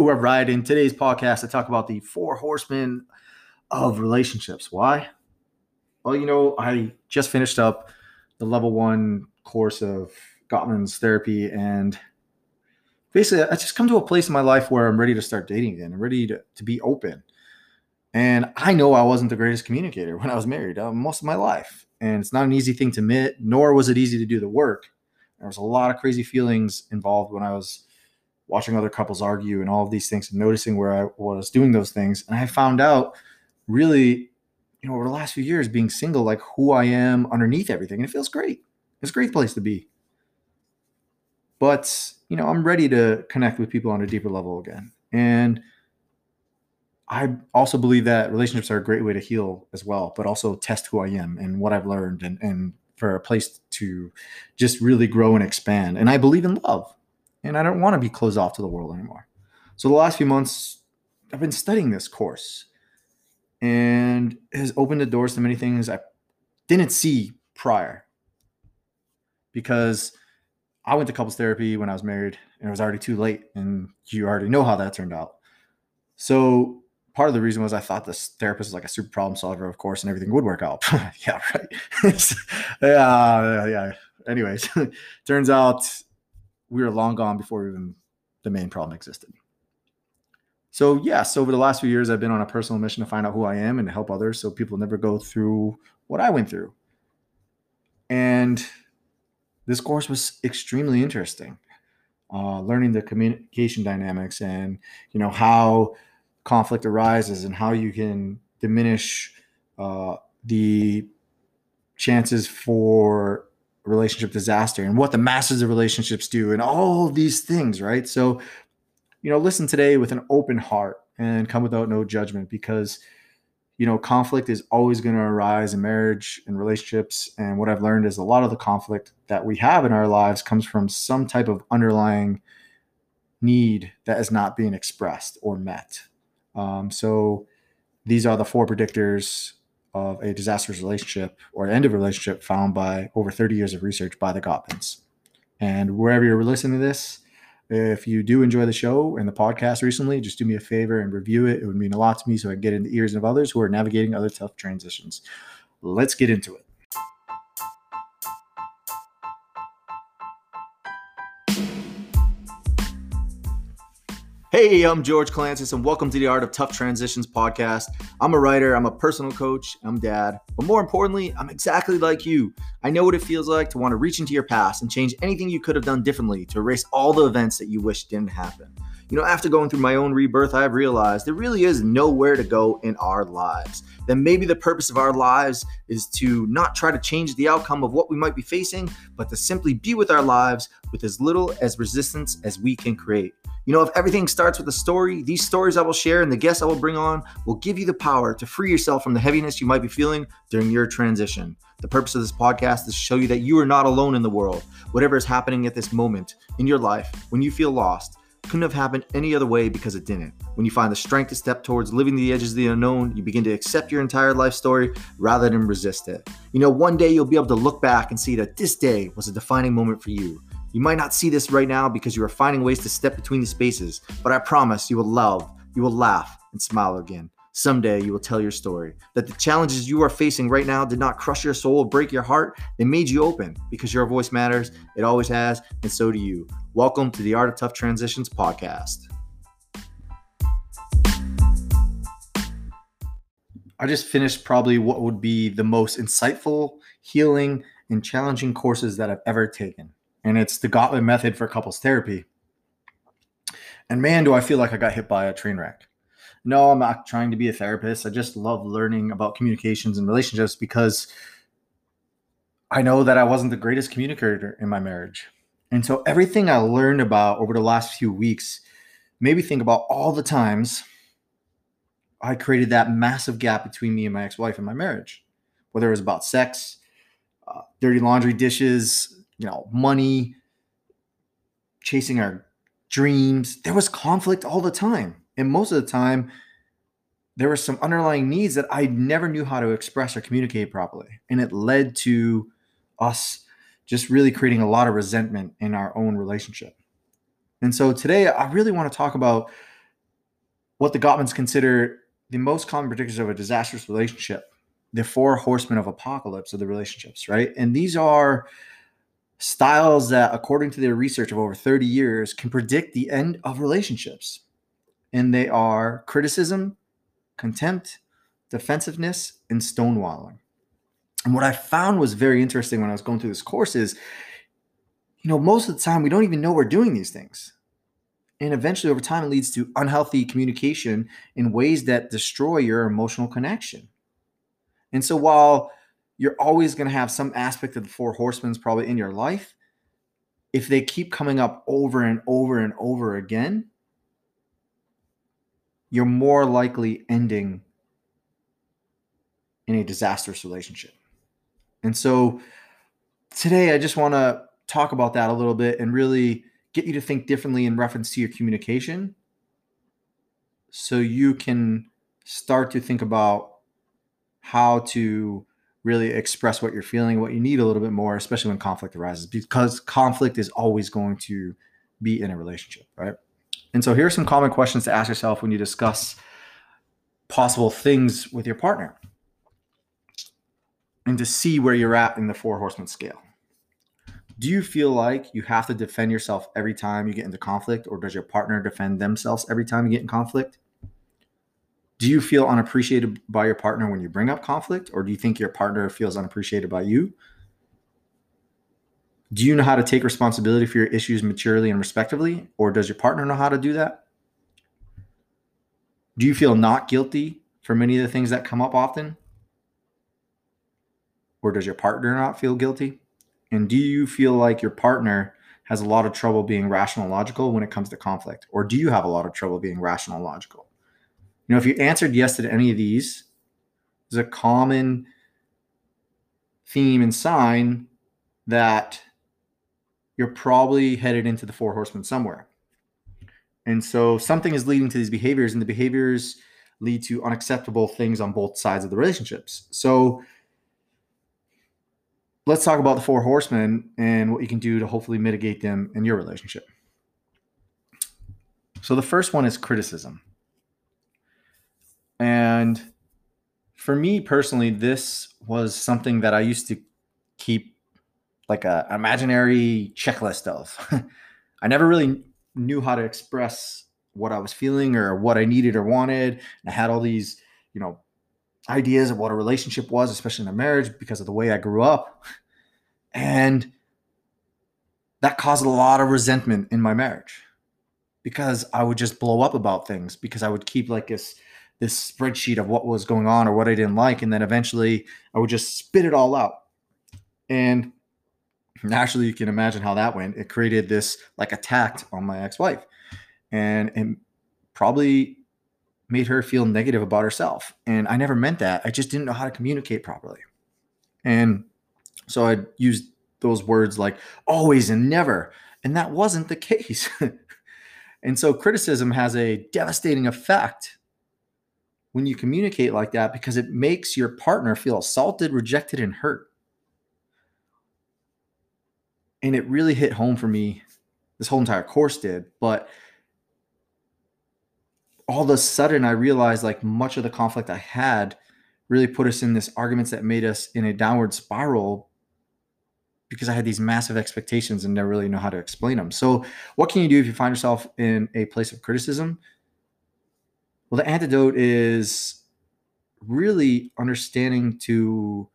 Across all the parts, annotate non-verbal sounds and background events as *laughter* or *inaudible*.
All right. In today's podcast, I talk about the four horsemen of relationships. Why? Well, you know, I just finished up the level one course of Gottman's therapy, and basically, I just come to a place in my life where I'm ready to start dating again. I'm ready to, to be open. And I know I wasn't the greatest communicator when I was married uh, most of my life. And it's not an easy thing to admit, nor was it easy to do the work. There was a lot of crazy feelings involved when I was watching other couples argue and all of these things and noticing where I was doing those things. And I found out really, you know, over the last few years being single, like who I am underneath everything. And it feels great. It's a great place to be. But, you know, I'm ready to connect with people on a deeper level again. And I also believe that relationships are a great way to heal as well, but also test who I am and what I've learned and, and for a place to just really grow and expand. And I believe in love and I don't want to be closed off to the world anymore. So the last few months, I've been studying this course and it has opened the doors to many things I didn't see prior because I went to couples therapy when I was married and it was already too late. And you already know how that turned out. So part of the reason was I thought this therapist was like a super problem solver, of course, and everything would work out. *laughs* yeah, right. *laughs* yeah, yeah. Anyways, *laughs* turns out we were long gone before even the main problem existed. So, yes, over the last few years, I've been on a personal mission to find out who I am and to help others so people never go through what I went through. And this course was extremely interesting. Uh, learning the communication dynamics and you know how conflict arises and how you can diminish uh, the chances for relationship disaster and what the masters of relationships do and all these things, right? So, you know, listen today with an open heart and come without no judgment because, you know, conflict is always going to arise in marriage and relationships. And what I've learned is a lot of the conflict that we have in our lives comes from some type of underlying need that is not being expressed or met. Um, so, these are the four predictors of a disastrous relationship or end of relationship found by over 30 years of research by the Gottmans. And wherever you're listening to this, if you do enjoy the show and the podcast recently, just do me a favor and review it. It would mean a lot to me so I get in the ears of others who are navigating other tough transitions. Let's get into it. Hey, I'm George Clancis, and welcome to the Art of Tough Transitions podcast. I'm a writer, I'm a personal coach, I'm dad, but more importantly, I'm exactly like you. I know what it feels like to want to reach into your past and change anything you could have done differently to erase all the events that you wish didn't happen. You know, after going through my own rebirth, I've realized there really is nowhere to go in our lives. That maybe the purpose of our lives is to not try to change the outcome of what we might be facing, but to simply be with our lives with as little as resistance as we can create. You know, if everything starts with a story, these stories I will share and the guests I will bring on will give you the power to free yourself from the heaviness you might be feeling during your transition. The purpose of this podcast is to show you that you are not alone in the world. Whatever is happening at this moment in your life, when you feel lost, couldn't have happened any other way because it didn't. When you find the strength to step towards living the edges of the unknown, you begin to accept your entire life story rather than resist it. You know, one day you'll be able to look back and see that this day was a defining moment for you. You might not see this right now because you are finding ways to step between the spaces, but I promise you will love, you will laugh, and smile again. Someday you will tell your story. That the challenges you are facing right now did not crush your soul, break your heart. They made you open because your voice matters. It always has, and so do you. Welcome to the Art of Tough Transitions podcast. I just finished probably what would be the most insightful, healing, and challenging courses that I've ever taken and it's the Gottman method for couples therapy. And man, do I feel like I got hit by a train wreck. No, I'm not trying to be a therapist. I just love learning about communications and relationships because I know that I wasn't the greatest communicator in my marriage. And so everything I learned about over the last few weeks made me think about all the times I created that massive gap between me and my ex wife in my marriage, whether it was about sex, uh, dirty laundry dishes, you know, money, chasing our dreams. There was conflict all the time. And most of the time, there were some underlying needs that I never knew how to express or communicate properly. And it led to us just really creating a lot of resentment in our own relationship. And so today, I really want to talk about what the Gottmans consider the most common predictors of a disastrous relationship, the four horsemen of apocalypse of the relationships, right? And these are styles that, according to their research of over 30 years, can predict the end of relationships. And they are criticism, contempt, defensiveness, and stonewalling. And what I found was very interesting when I was going through this course is, you know, most of the time we don't even know we're doing these things. And eventually, over time, it leads to unhealthy communication in ways that destroy your emotional connection. And so, while you're always going to have some aspect of the four horsemen's probably in your life, if they keep coming up over and over and over again, you're more likely ending in a disastrous relationship. And so, today, I just want to talk about that a little bit and really get you to think differently in reference to your communication so you can start to think about how to really express what you're feeling, what you need a little bit more, especially when conflict arises, because conflict is always going to be in a relationship, right? And so here are some common questions to ask yourself when you discuss possible things with your partner and to see where you're at in the four horsemen scale do you feel like you have to defend yourself every time you get into conflict or does your partner defend themselves every time you get in conflict do you feel unappreciated by your partner when you bring up conflict or do you think your partner feels unappreciated by you do you know how to take responsibility for your issues maturely and respectively or does your partner know how to do that do you feel not guilty for many of the things that come up often or does your partner not feel guilty and do you feel like your partner has a lot of trouble being rational logical when it comes to conflict? Or do you have a lot of trouble being rational and logical? You know, if you answered yes to any of these, there's a common theme and sign that you're probably headed into the four horsemen somewhere. And so something is leading to these behaviors, and the behaviors lead to unacceptable things on both sides of the relationships. So let's talk about the four horsemen and what you can do to hopefully mitigate them in your relationship. So the first one is criticism. And for me personally, this was something that I used to keep like a, imaginary checklist of. *laughs* I never really knew how to express what I was feeling or what I needed or wanted. I had all these, you know, ideas of what a relationship was, especially in a marriage, because of the way I grew up. And that caused a lot of resentment in my marriage because I would just blow up about things because I would keep like this this spreadsheet of what was going on or what I didn't like and then eventually I would just spit it all out. And naturally you can imagine how that went. It created this like attack on my ex-wife. And it probably made her feel negative about herself. And I never meant that. I just didn't know how to communicate properly. And so I used those words like always and never. And that wasn't the *laughs* case. and so criticism has a devastating effect when you communicate like that because it makes your partner feel assaulted, rejected, and hurt. And it really hit home for me. This whole entire course did. But all of a sudden I realized like much of the conflict I had really put us in this arguments that made us in a downward spiral because I had these massive expectations and never really know how to explain them. So, what can you do if you find yourself in a place of criticism? Well, the antidote is really understanding to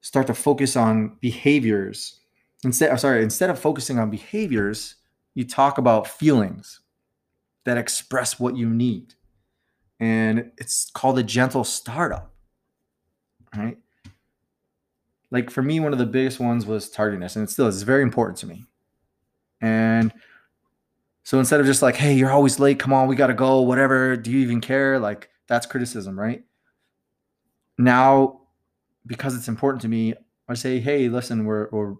start to focus on behaviors instead. Sorry, instead of focusing on behaviors, you talk about feelings that express what you need. And it's called a gentle startup, right? Like for me, one of the biggest ones was tardiness, and it still is very important to me. And so instead of just like, hey, you're always late, come on, we gotta go, whatever, do you even care? Like that's criticism, right? Now, because it's important to me, I say, hey, listen, we're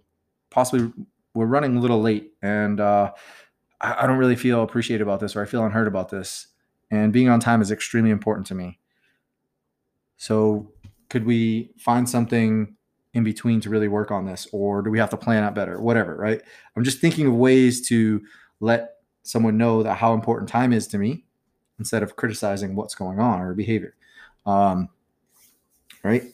possibly we're running a little late and uh I, I don't really feel appreciated about this or I feel unheard about this. And being on time is extremely important to me. So could we find something in between to really work on this or do we have to plan out better whatever right i'm just thinking of ways to let someone know that how important time is to me instead of criticizing what's going on or behavior. Um, right.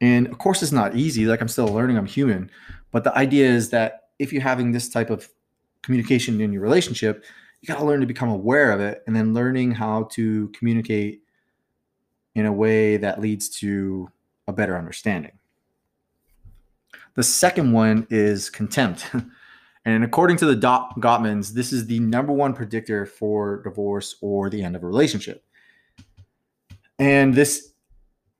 And of course, it's not easy. Like I'm still learning, I'm human. But the idea is that if you're having this type of communication in your relationship, you got to learn to become aware of it and then learning how to communicate in a way that leads to a better understanding. The second one is contempt. *laughs* and according to the Gottmans, this is the number one predictor for divorce or the end of a relationship. And this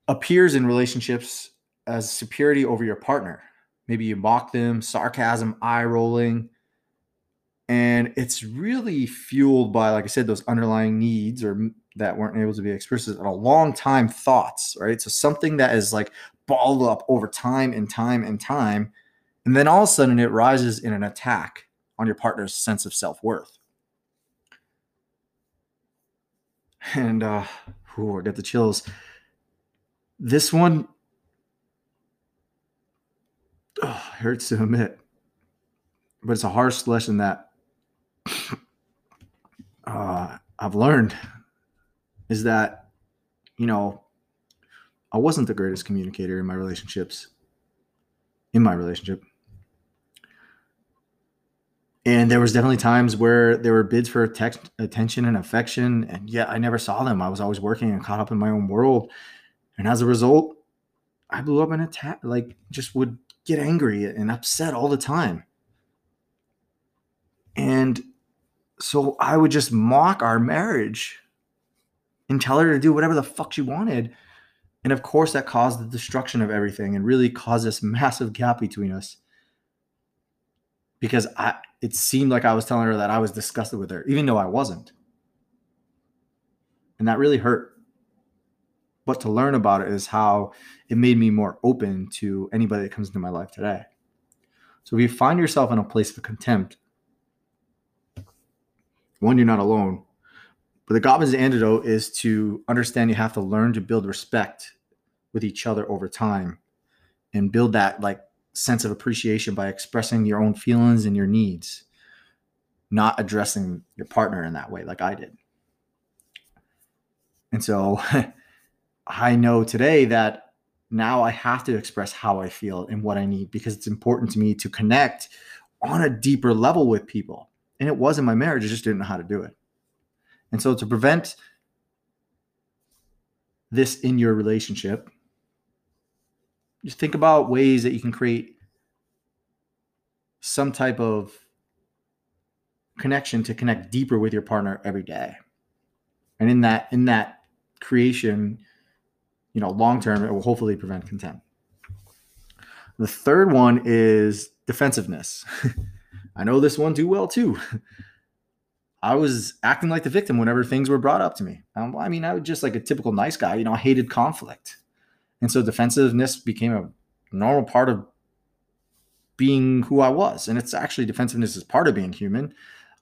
appears in relationships as superiority over your partner. Maybe you mock them, sarcasm, eye rolling. And it's really fueled by, like I said, those underlying needs or that weren't able to be expressed in a long time thoughts, right? So something that is like balled up over time and time and time. And then all of a sudden it rises in an attack on your partner's sense of self worth. And, uh, ooh, I get the chills. This one oh, hurts to admit, but it's a harsh lesson that *clears throat* uh, I've learned is that, you know, I wasn't the greatest communicator in my relationships, in my relationship. And there was definitely times where there were bids for text, attention and affection, and yet I never saw them. I was always working and caught up in my own world. And as a result, I blew up in attack, like just would get angry and upset all the time. And so I would just mock our marriage and tell her to do whatever the fuck she wanted. And of course, that caused the destruction of everything and really caused this *laughs* massive gap between us. Because I, it seemed like I was telling her that I was disgusted with her, even though I wasn't. And that really hurt but to learn about it is how it made me more open to anybody that comes into my life today. So if you find yourself in a place of contempt, one, you're not alone. But the Gottman's antidote is to understand you have to learn to build respect with each other over time and build that like sense of appreciation by expressing your own feelings and your needs, not addressing your partner in that way like I did. And so *laughs* I know today that now I have to express how I feel and what I need because it's important to me to connect on a deeper level with people. And it was in my marriage, I just didn't know how to do it. And so to prevent this in your relationship, just think about ways that you can create some type of connection to connect deeper with your partner every day. And in that in that creation, you know, long term, it will hopefully prevent contempt. The third one is defensiveness. *laughs* I know this one too well too. I was acting like the victim whenever things were brought up to me. Um, I mean, I was just like a typical nice guy. You know, I hated conflict, and so defensiveness became a normal part of being who I was. And it's actually defensiveness is part of being human.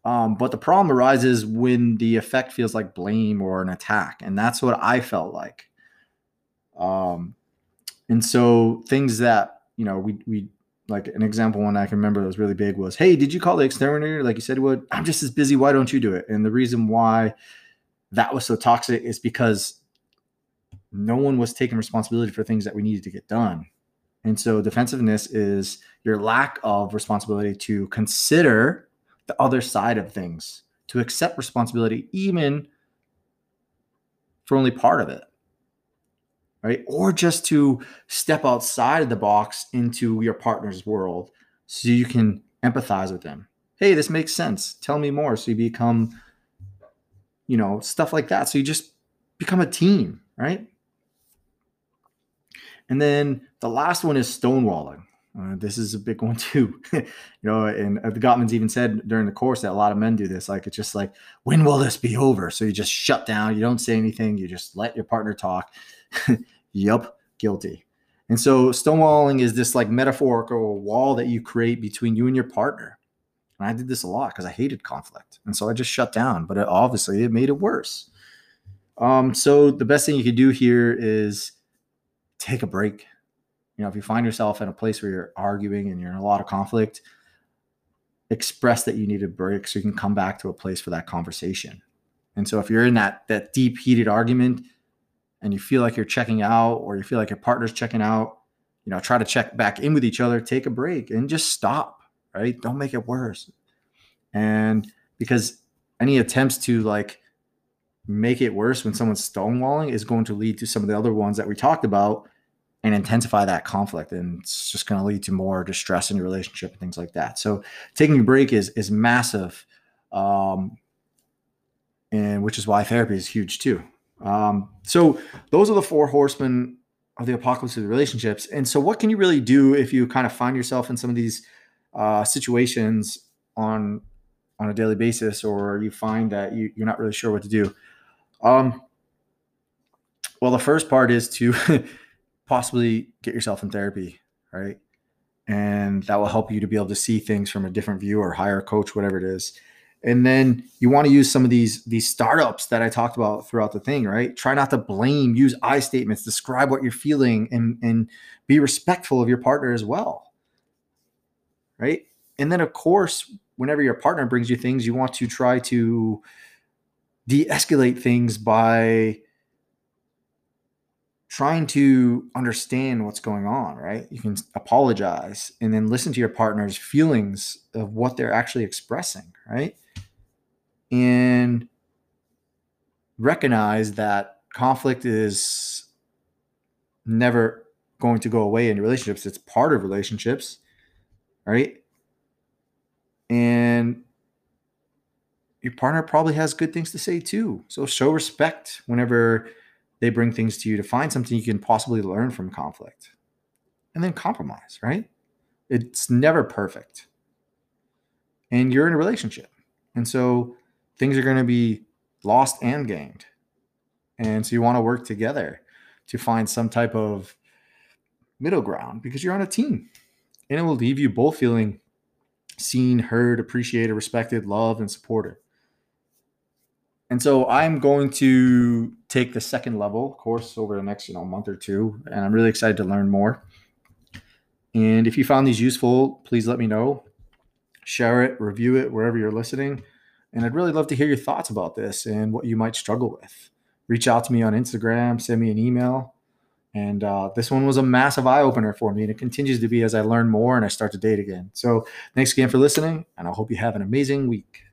Um, but the problem arises when the effect feels like blame or an attack, and that's what I felt like. Um, and so things that you know we we like an example one I can remember that was really big was, hey, did you call the exterminator like you said would? I'm just as busy. Why don't you do it? And the reason why that was so toxic is because no one was taking responsibility for things that we needed to get done. And so defensiveness is your lack of responsibility to consider the other side of things, to accept responsibility even for only part of it right? Or just to step outside of the box into your partner's world so you can empathize with them. Hey, this makes sense. Tell me more. So you become, you know, stuff like that. So you just become a team, right? And then the last one is stonewalling. Uh, this is a big one *laughs* too. you know, and uh, the Gottmans even said during the course that a lot of men do this. Like it's just like, when will this be over? So you just shut down. You don't say anything. You just let your partner talk. *laughs* Yup, guilty. And so stonewalling is this like metaphorical wall that you create between you and your partner. And I did this a lot because I hated conflict. And so I just shut down, but it, obviously it made it worse. Um, so the best thing you can do here is take a break. You know, if you find yourself in a place where you're arguing and you're in a lot of conflict, express that you need a break so you can come back to a place for that conversation And so if you're in that that deep heated argument and you feel like you're checking out or you feel like your partner's checking out, you know, try to check back in with each other, take a break and just stop, right? Don't make it worse. And because any attempts to like make it worse when someone's stonewalling is going to lead to some of the other ones that we talked about and intensify that conflict and it's just going to lead to more distress in your relationship and things like that. So taking a break is is massive um, and which is why therapy is huge too. Um, so those are the four horsemen of the apocalypse of the relationships. And so what can you really do if you kind of find yourself in some of these uh, situations on on a daily basis or you find that you, you're not really sure what to do? Um, well, the first part is to *laughs* possibly get yourself in therapy, right? And that will help you to be able to see things from a different view or hire a coach, whatever it is. And then you want to use some of these these startups that I talked about throughout the thing, right? Try not to blame, use I statements, describe what you're feeling, and and be respectful of your partner as well. Right. And then of course, whenever your partner brings you things, you want to try to de-escalate things by trying to understand what's going on, right? You can apologize and then listen to your partner's feelings of what they're actually expressing, right? And recognize that conflict is never going to go away in relationships. It's part of relationships, right? And your partner probably has good things to say too. So show respect whenever they bring things to you to find something you can possibly learn from conflict. And then compromise, right? It's never perfect. And you're in a relationship. And so things are going to be lost and gained. And so you want to work together to find some type of middle ground because you're on a team. And it will leave you both feeling seen, heard, appreciated, respected, loved, and supported. And so I'm going to take the second level course over the next, you know, month or two, and I'm really excited to learn more. And if you found these useful, please let me know. Share it, review it wherever you're listening. And I'd really love to hear your thoughts about this and what you might struggle with. Reach out to me on Instagram, send me an email. And uh, this one was a massive eye opener for me, and it continues to be as I learn more and I start to date again. So, thanks again for listening, and I hope you have an amazing week.